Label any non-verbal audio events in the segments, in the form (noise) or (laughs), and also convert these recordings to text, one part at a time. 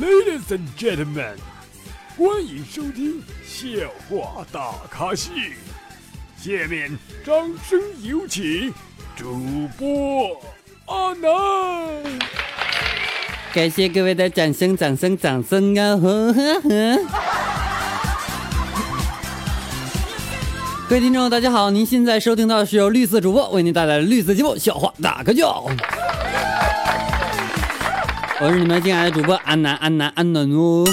Ladies and gentlemen，欢迎收听笑话大咖秀。下面掌声有请主播阿南。感谢各位的掌声，掌声，掌声啊！呵呵呵。各位听众，大家好，您现在收听到的是由绿色主播为您带来的绿色节目《笑话大咖秀》。我是你们敬爱的主播安南，安南，安南哦。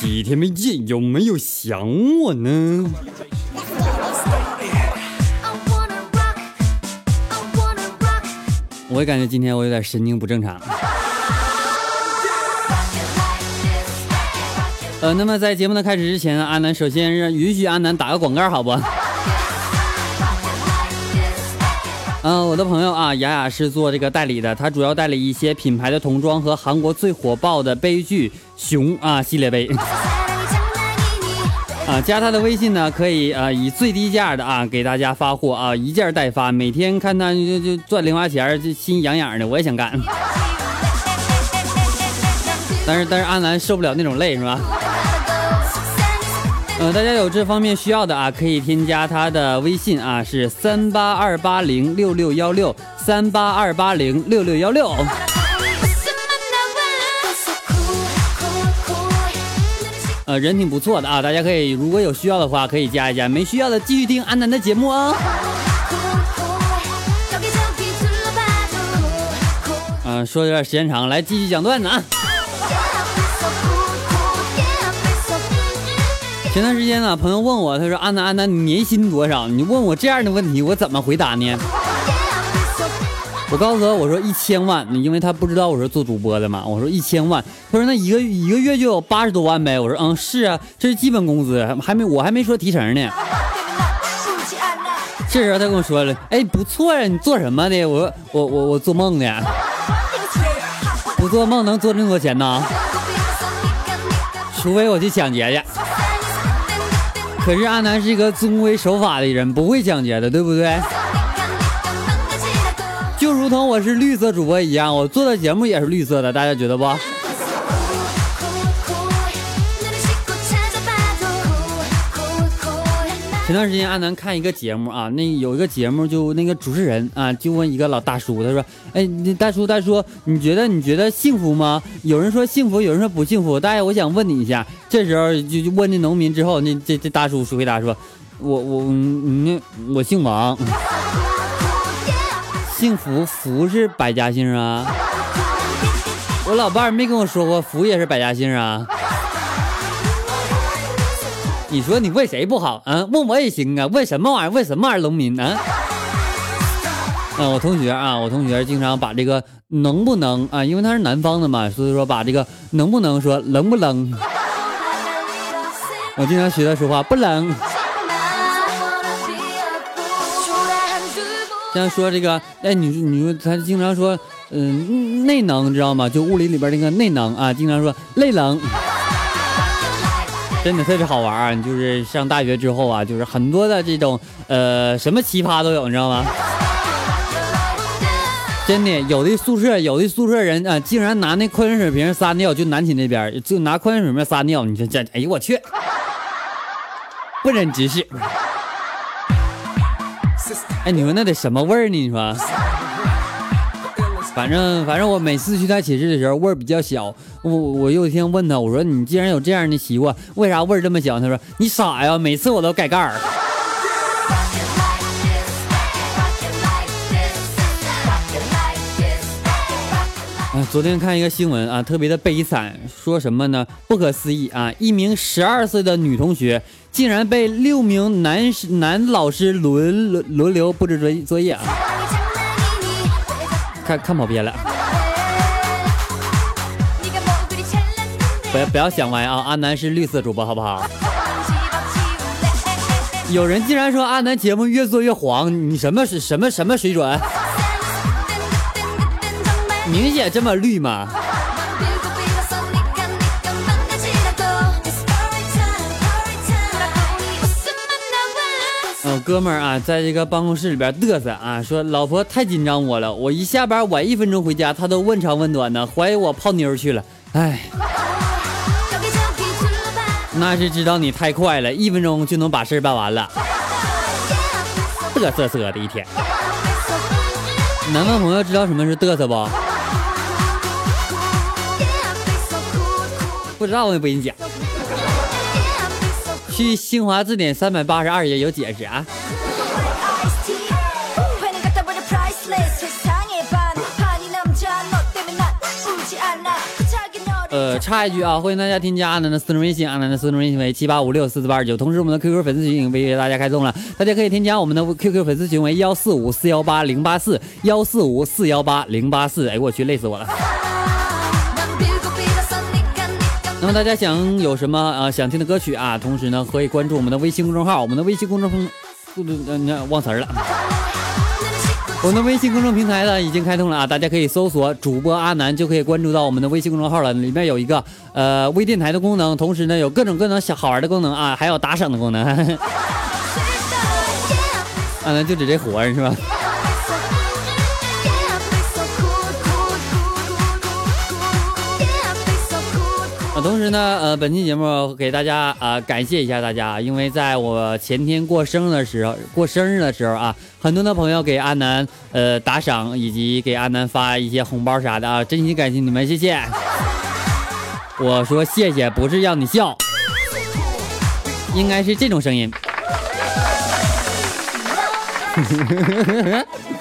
几天没见，有没有想我呢？我也感觉今天我有点神经不正常。呃，那么在节目的开始之前，阿南首先让允许阿南打个广告，好不？(laughs) 嗯，我的朋友啊，雅雅是做这个代理的，他主要代理一些品牌的童装和韩国最火爆的悲剧熊啊系列杯。(laughs) 啊，加他的微信呢，可以啊以最低价的啊给大家发货啊，一件代发，每天看他就就赚零花钱，就心痒痒的，我也想干。但是但是阿南受不了那种累，是吧？(laughs) 呃，大家有这方面需要的啊，可以添加他的微信啊，是三八二八零六六幺六三八二八零六六幺六。呃，人挺不错的啊，大家可以如果有需要的话可以加一加，没需要的继续听安南的节目啊。嗯，(laughs) 说的有点时间长，来继续讲段子啊。前段时间呢，朋友问我，他说：“安南，安南，你年薪多少？”你问我这样的问题，我怎么回答呢？我告诉他，我说一千万，因为他不知道我是做主播的嘛。我说一千万，他说那一个一个月就有八十多万呗。我说嗯，是啊，这是基本工资，还没我还没说提成呢。这时候他跟我说了，哎，不错呀，你做什么的？我说我我我做梦的，不做梦能做这么多钱呢？除非我去抢劫去。可是阿南是一个遵规守法的人，不会抢劫的，对不对？就如同我是绿色主播一样，我做的节目也是绿色的，大家觉得不？前段时间阿南看一个节目啊，那有一个节目就那个主持人啊，就问一个老大叔，他说：“哎，大叔大叔，你觉得你觉得幸福吗？有人说幸福，有人说不幸福。大爷，我想问你一下。这时候就就问那农民之后，那这这大叔回答说：我我嗯我姓王，幸福福是百家姓啊。我老伴儿没跟我说过福也是百家姓啊。”你说你问谁不好啊？问我也行啊。问什么玩意儿？问什么玩意儿？农民啊？啊，我同学啊，我同学经常把这个能不能啊，因为他是南方的嘛，所以说把这个能不能说冷不冷？我经常学他说话，不冷。像说这个，哎，你你说他经常说，嗯，内能知道吗？就物理里边那个内能啊，经常说内冷。真的特别好玩儿，就是上大学之后啊，就是很多的这种呃什么奇葩都有，你知道吗？真的，有的宿舍有的宿舍人啊，竟然拿那矿泉水瓶撒尿，就南寝那边就拿矿泉水瓶撒尿，你说这，哎呦我去，不忍直视。哎，你说那得什么味儿呢？你说？反正反正我每次去他寝室的时候味儿比较小，我我有一天问他，我说你既然有这样的习惯，为啥味儿这么小？他说你傻呀，每次我都盖盖儿。啊，昨天看一个新闻啊，特别的悲惨，说什么呢？不可思议啊，一名十二岁的女同学竟然被六名男男老师轮轮轮流布置作作业啊。看看跑偏了，不要不要想歪啊！阿南是绿色主播，好不好？有人竟然说阿南节目越做越黄，你什么是什么什么水准？明显这么绿吗？哥们儿啊，在这个办公室里边嘚瑟啊，说老婆太紧张我了，我一下班晚一分钟回家，她都问长问短的，怀疑我泡妞去了。哎，那是知道你太快了，一分钟就能把事儿办完了。嘚瑟瑟的一天，男的朋友知道什么是嘚瑟不？不知道我也不给你讲。去新华字典三百八十二页有解释啊。呃，插一句啊，欢迎大家添加阿南的私人微信，阿南的私人微信为七八五六四四八二九。同时，我们的 QQ 粉丝群已经为大家开通了，大家可以添加我们的 QQ 粉丝群为幺四五四幺八零八四幺四五四幺八零八四。哎，我去，累死我了。那么大家想有什么啊想听的歌曲啊？同时呢，可以关注我们的微信公众号，我们的微信公众号，嗯，忘词儿了。(laughs) 我们的微信公众平台呢已经开通了啊，大家可以搜索主播阿南，就可以关注到我们的微信公众号了。里面有一个呃微电台的功能，同时呢有各种各种小好玩的功能啊，还有打赏的功能。(laughs) 阿南就指这活是吧？同时呢，呃，本期节目给大家啊感谢一下大家，因为在我前天过生日的时候，过生日的时候啊，很多的朋友给阿南呃打赏，以及给阿南发一些红包啥的啊，真心感谢你们，谢谢。我说谢谢，不是让你笑，应该是这种声音。(laughs)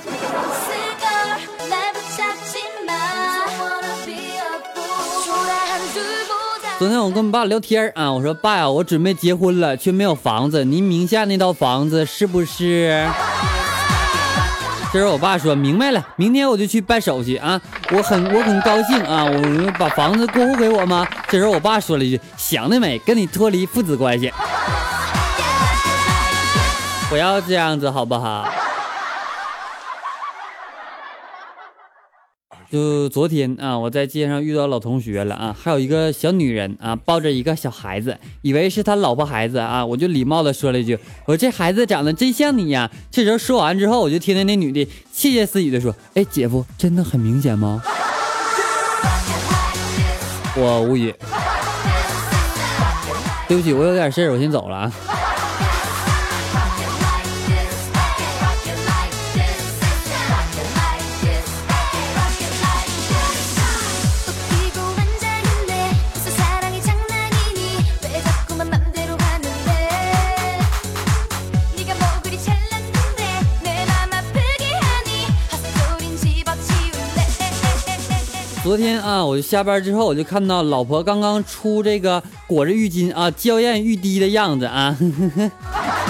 昨天我跟我爸聊天啊，我说爸呀，我准备结婚了，却没有房子，您名下那套房子是不是？这时候我爸说明白了，明天我就去办手续啊，我很我很高兴啊，我把房子过户给我吗？这时候我爸说了一句，想得美，跟你脱离父子关系，不要这样子好不好？就昨天啊，我在街上遇到老同学了啊，还有一个小女人啊，抱着一个小孩子，以为是他老婆孩子啊，我就礼貌的说了一句：“我说这孩子长得真像你呀。”这时候说完之后，我就听见那女的窃窃私语的说：“哎，姐夫，真的很明显吗？” (laughs) 我无语。对不起，我有点事儿，我先走了啊。昨天啊，我就下班之后，我就看到老婆刚刚出这个裹着浴巾啊，娇艳欲滴的样子啊。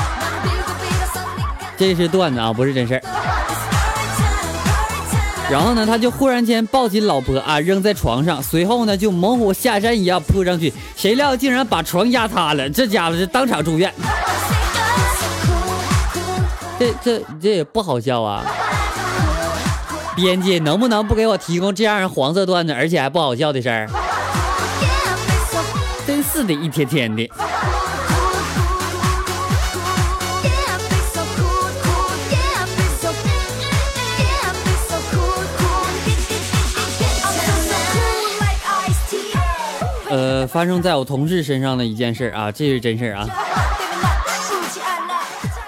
(laughs) 这是段子啊，不是真事儿。然后呢，他就忽然间抱起老婆啊，扔在床上，随后呢，就猛虎下山一样扑上去，谁料竟然把床压塌了，这家伙是当场住院。这这这也不好笑啊。编辑能不能不给我提供这样黄色段子，而且还不好笑的事儿？真是的，一天天的。呃，发生在我同事身上的一件事啊，这是真事啊。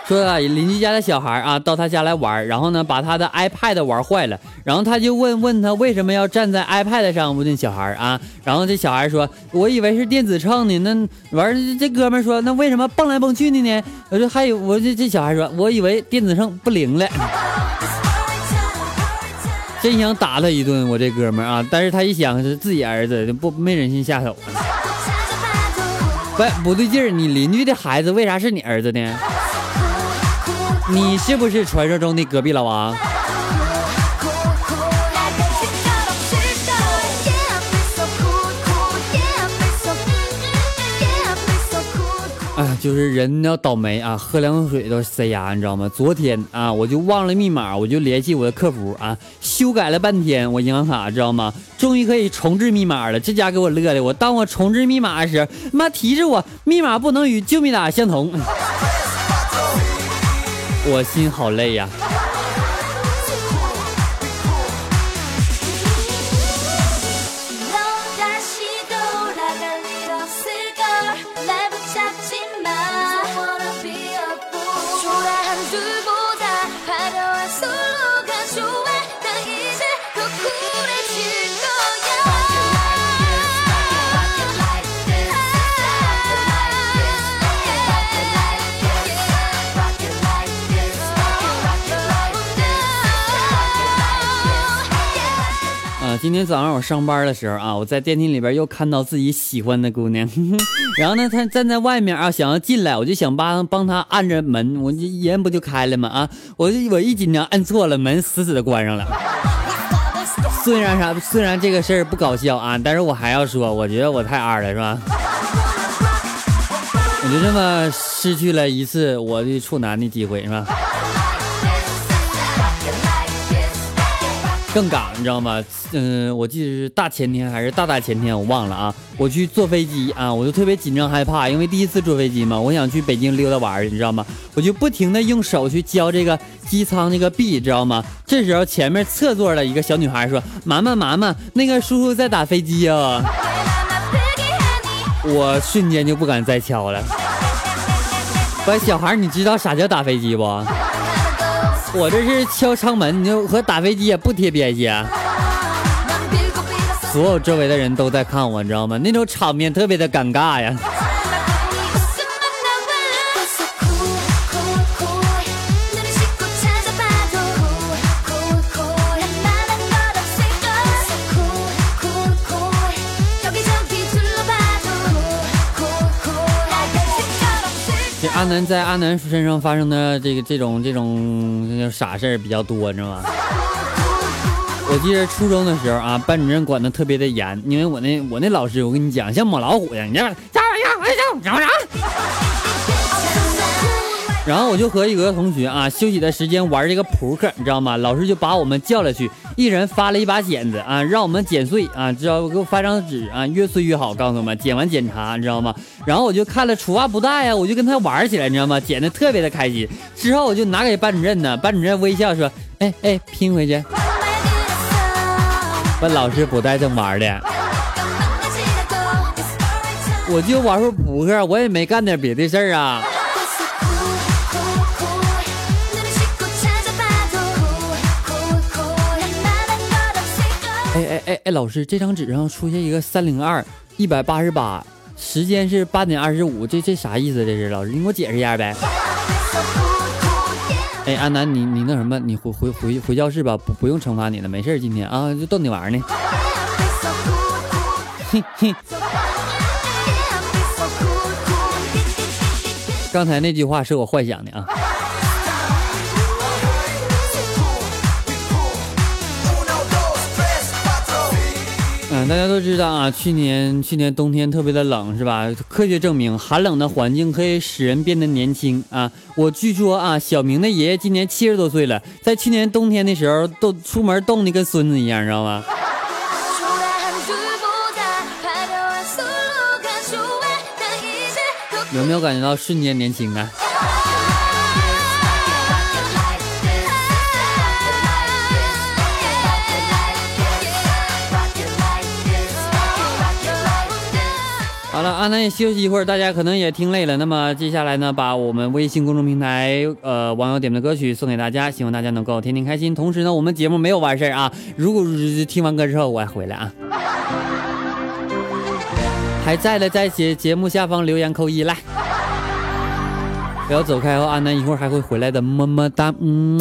说啊，邻居家的小孩啊，到他家来玩，然后呢，把他的 iPad 玩坏了，然后他就问问他为什么要站在 iPad 上？问小孩啊，然后这小孩说，我以为是电子秤呢。那完这哥们说，那为什么蹦来蹦去的呢？我说还有，我这这小孩说，我以为电子秤不灵了。真想打他一顿，我这哥们啊，但是他一想是自己儿子，不没忍心下手。不不对劲儿，你邻居的孩子为啥是你儿子呢？你是不是传说中的隔壁老王？哎，就是人要倒霉啊，喝凉水都塞牙，你知道吗？昨天啊，我就忘了密码，我就联系我的客服啊，修改了半天我银行卡，知道吗？终于可以重置密码了，这家给我乐的，我当我重置密码时，妈提示我密码不能与旧密码相同。我心好累呀。今天早上我上班的时候啊，我在电梯里边又看到自己喜欢的姑娘，(laughs) 然后呢，她站在外面啊，想要进来，我就想帮帮她按着门，我一人不就开了吗？啊，我就我一紧张按错了，门死死的关上了。(laughs) 虽然啥，虽然这个事儿不搞笑啊，但是我还要说，我觉得我太二了，是吧？(laughs) 我就这么失去了一次我的处男的机会，是吧？更嘎，你知道吗？嗯，我记得是大前天还是大大前天，我忘了啊。我去坐飞机啊，我就特别紧张害怕，因为第一次坐飞机嘛，我想去北京溜达玩你知道吗？我就不停的用手去交这个机舱那个币，知道吗？这时候前面侧座的一个小女孩说：“妈妈，妈妈，那个叔叔在打飞机啊！”我瞬间就不敢再敲了。(laughs) 喂，小孩，你知道啥叫打飞机不？我这是敲舱门，你就和打飞机也不贴边啊。(laughs) 所有周围的人都在看我，你知道吗？那种场面特别的尴尬呀。这阿南在阿南身上发生的这个这种这种傻事儿比较多，你知道吗？我记得初中的时候啊，班主任管的特别的严，因为我那我那老师，我跟你讲，像母老虎一样，你这样，这样，这样，这样。然后我就和一个同学啊，休息的时间玩这个扑克，你知道吗？老师就把我们叫了去，一人发了一把剪子啊，让我们剪碎啊，知道给我发张纸啊，越碎越好，告诉我们剪完检查，你知道吗？然后我就看了处罚不大呀，我就跟他玩起来，你知道吗？剪的特别的开心。之后我就拿给班主任呢，班主任微笑说：“哎哎，拼回去。”问老师不带这玩的，我就玩会扑克，我也没干点别的事儿啊。哎哎哎哎，老师，这张纸上出现一个三零二一百八十八，时间是八点二十五，这这啥意思？这是老师，你给我解释一下呗。哎，安南，你你那什么，你回回回回教室吧，不不用惩罚你了，没事今天啊，就逗你玩呢。(laughs) 嘿嘿。刚才那句话是我幻想的啊。大家都知道啊，去年去年冬天特别的冷，是吧？科学证明，寒冷的环境可以使人变得年轻啊。我据说啊，小明的爷爷今年七十多岁了，在去年冬天的时候都出门冻得跟孙子一样，你知道吗？有没有感觉到瞬间年轻啊？好了，阿南也休息一会儿，大家可能也听累了。那么接下来呢，把我们微信公众平台呃网友点的歌曲送给大家，希望大家能够天天开心。同时呢，我们节目没有完事儿啊，如果听完歌之后我还回来啊，还在的在节节目下方留言扣一来，不要走开哦，阿南一会儿还会回来的，么么哒，嗯。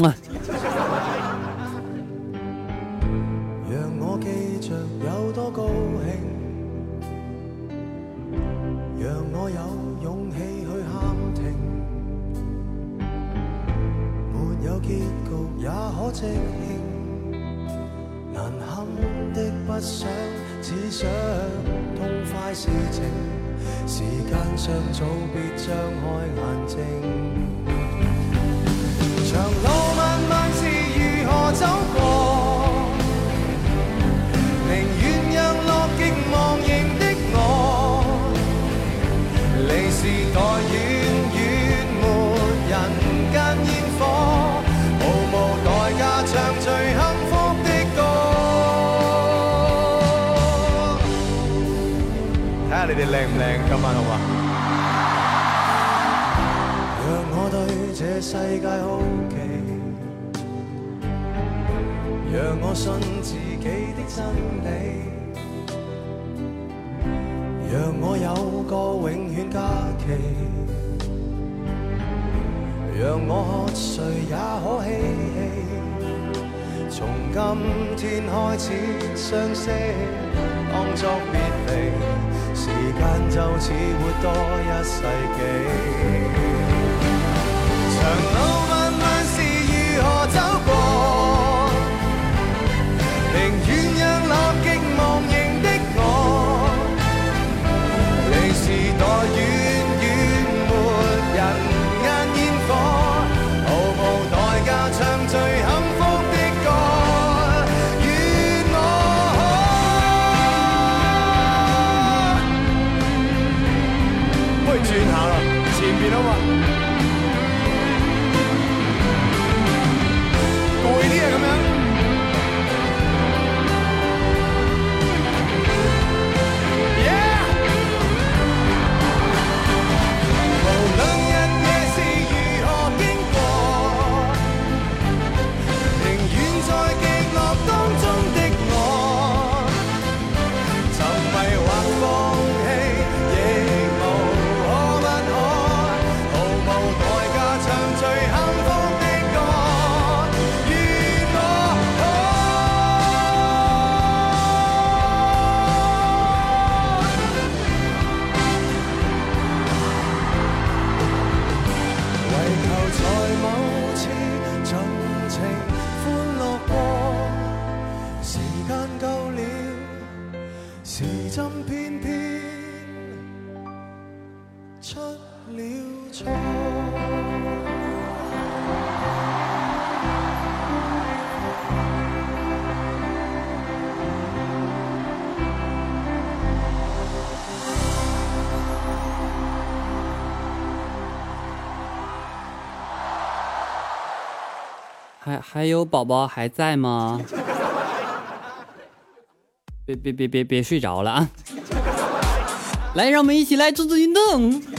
晚好嘛？讓我對這世界好奇，讓我信自己的真理，讓我有個永遠假期，讓我喝誰也可嬉戲。從今天開始相識，當作別離，时间就似活多一世纪。出了。还还有宝宝还在吗？别别别别别睡着了啊！来，让我们一起来做做运动。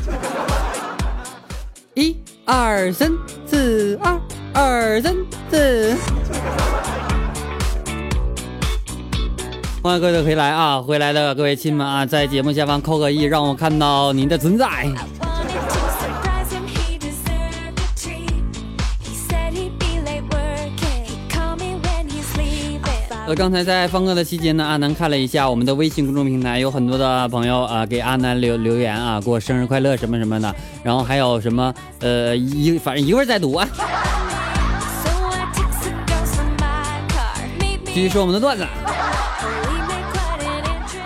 二三四，二二三四。欢迎各位回来啊！回来的各位亲们啊，在节目下方扣个一，让我看到您的存在。呃，刚才在放歌的期间呢，阿南看了一下我们的微信公众平台，有很多的朋友啊、给阿南留留言啊，给我生日快乐什么什么的，然后还有什么呃一反正一会儿再读啊。(laughs) 继续说我们的段子。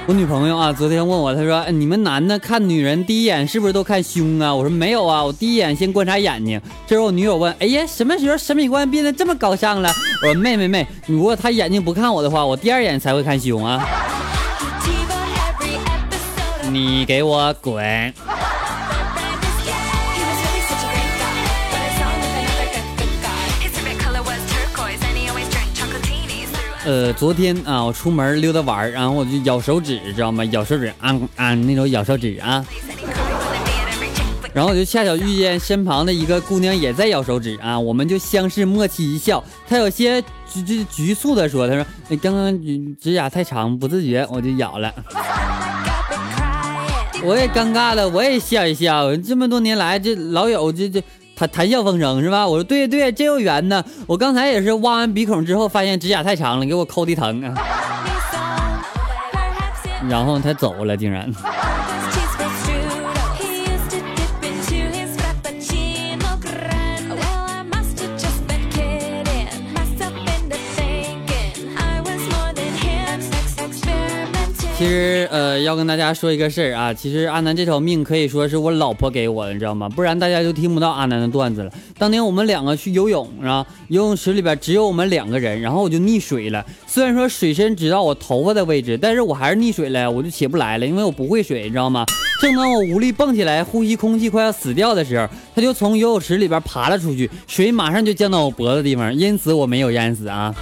我女朋友啊，昨天问我，她说：“哎你们男的看女人第一眼是不是都看胸啊？”我说：“没有啊，我第一眼先观察眼睛。”这时候我女友问：“哎呀，什么时候审美观变得这么高尚了？”我说：“妹妹妹，如果她眼睛不看我的话，我第二眼才会看胸啊！你给我滚！”呃，昨天啊，我出门溜达玩儿，然后我就咬手指，知道吗？咬手指，啊啊，那种咬手指啊。然后我就恰巧遇见身旁的一个姑娘也在咬手指啊，我们就相视默契一笑。她有些局局局促的说：“她说，哎，刚刚指甲太长，不自觉我就咬了。我也尴尬了，我也笑一笑。这么多年来，这老友这这谈谈笑风生是吧？我说对对，真有缘呢。我刚才也是挖完鼻孔之后，发现指甲太长了，给我抠的疼啊。然后他走了，竟然。其实呃，要跟大家说一个事儿啊，其实阿南这条命可以说是我老婆给我的，你知道吗？不然大家就听不到阿南的段子了。当年我们两个去游泳啊，游泳池里边只有我们两个人，然后我就溺水了。虽然说水深只到我头发的位置，但是我还是溺水了，我就起不来了，因为我不会水，你知道吗？正当我无力蹦起来，呼吸空气快要死掉的时候，他就从游泳池里边爬了出去，水马上就降到我脖子地方，因此我没有淹死啊。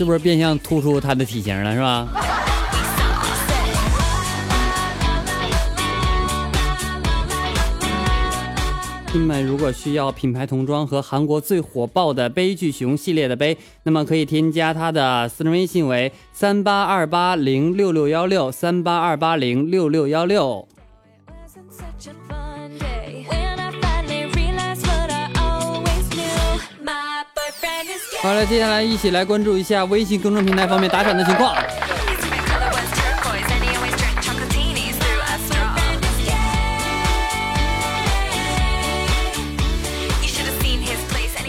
是不是变相突出他的体型了，是吧？你们如果需要品牌童装和韩国最火爆的悲剧熊系列的杯，那么可以添加他的私人微信为三八二八零六六幺六三八二八零六六幺六。好了，接下来一起来关注一下微信公众平台方面打赏的情况。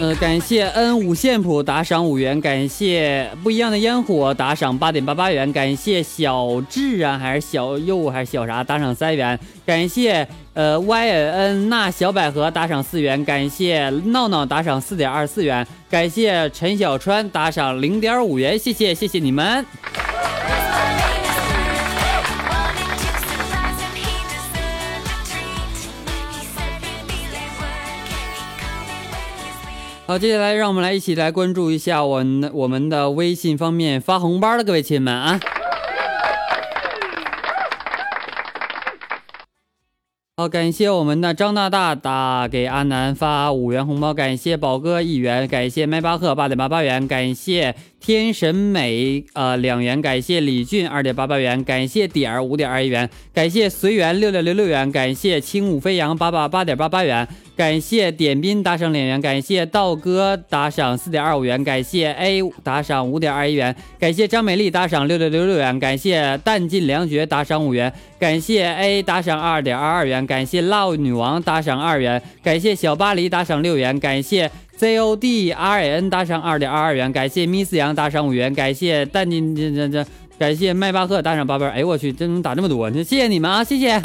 呃，感谢 N 五线谱打赏五元，感谢不一样的烟火打赏八点八八元，感谢小智啊还是小右还是小啥打赏三元，感谢呃 Y N 那小百合打赏四元，感谢闹闹打赏四点二四元，感谢陈小川打赏零点五元，谢谢谢谢你们。好，接下来让我们来一起来关注一下我们我们的微信方面发红包的各位亲们啊。好，感谢我们的张大大打给阿南发五元红包，感谢宝哥一元，感谢麦巴赫八点八八元，感谢天神美呃两元，感谢李俊二点八八元，感谢点儿五点二一元，感谢随缘六六六六元，感谢轻舞飞扬八八八点八八元，感谢点兵打赏两元，感谢道哥打赏四点二五元，感谢 A 打赏五点二一元，感谢张美丽打赏六六六六元，感谢弹尽粮绝打赏五元，感谢 A 打赏二点二二元，感谢 Love 女王打赏二元，感谢小巴黎打赏六元，感谢 Zodran 打赏二点二二元，感谢 Miss 杨打赏五元，感谢弹尽这这这，感谢迈巴赫打赏八元，哎呦我去，真能打这么多，谢谢你们啊，谢谢。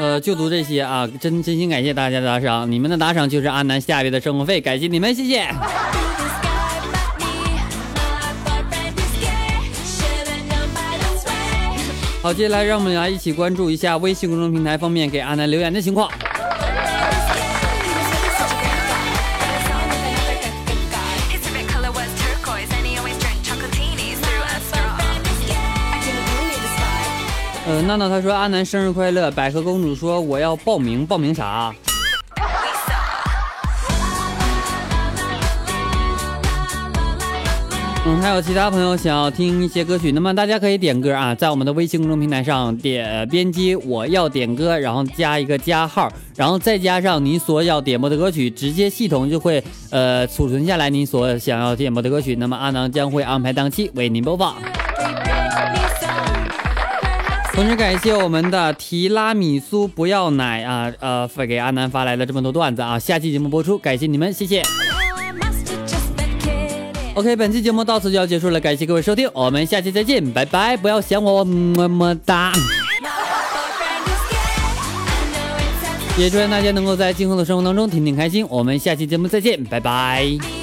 呃，就读这些啊，真真心感谢大家的打赏，你们的打赏就是阿南下月的生活费，感谢你们，谢谢。好，接下来让我们来一起关注一下微信公众平台方面给阿南留言的情况。呃，娜娜她说阿南生日快乐，百合公主说我要报名，报名啥？嗯，还有其他朋友想要听一些歌曲，那么大家可以点歌啊，在我们的微信公众平台上点编辑我要点歌，然后加一个加号，然后再加上你所要点播的歌曲，直接系统就会呃储存下来你所想要点播的歌曲，那么阿南将会安排档期为您播放。同时感谢我们的提拉米苏不要奶啊，呃，发给阿南发来了这么多段子啊，下期节目播出，感谢你们，谢谢。OK，本期节目到此就要结束了，感谢各位收听，我们下期再见，拜拜，不要想我么么哒。也祝愿大家能够在今后的生活当中天天开心，我们下期节目再见，拜拜。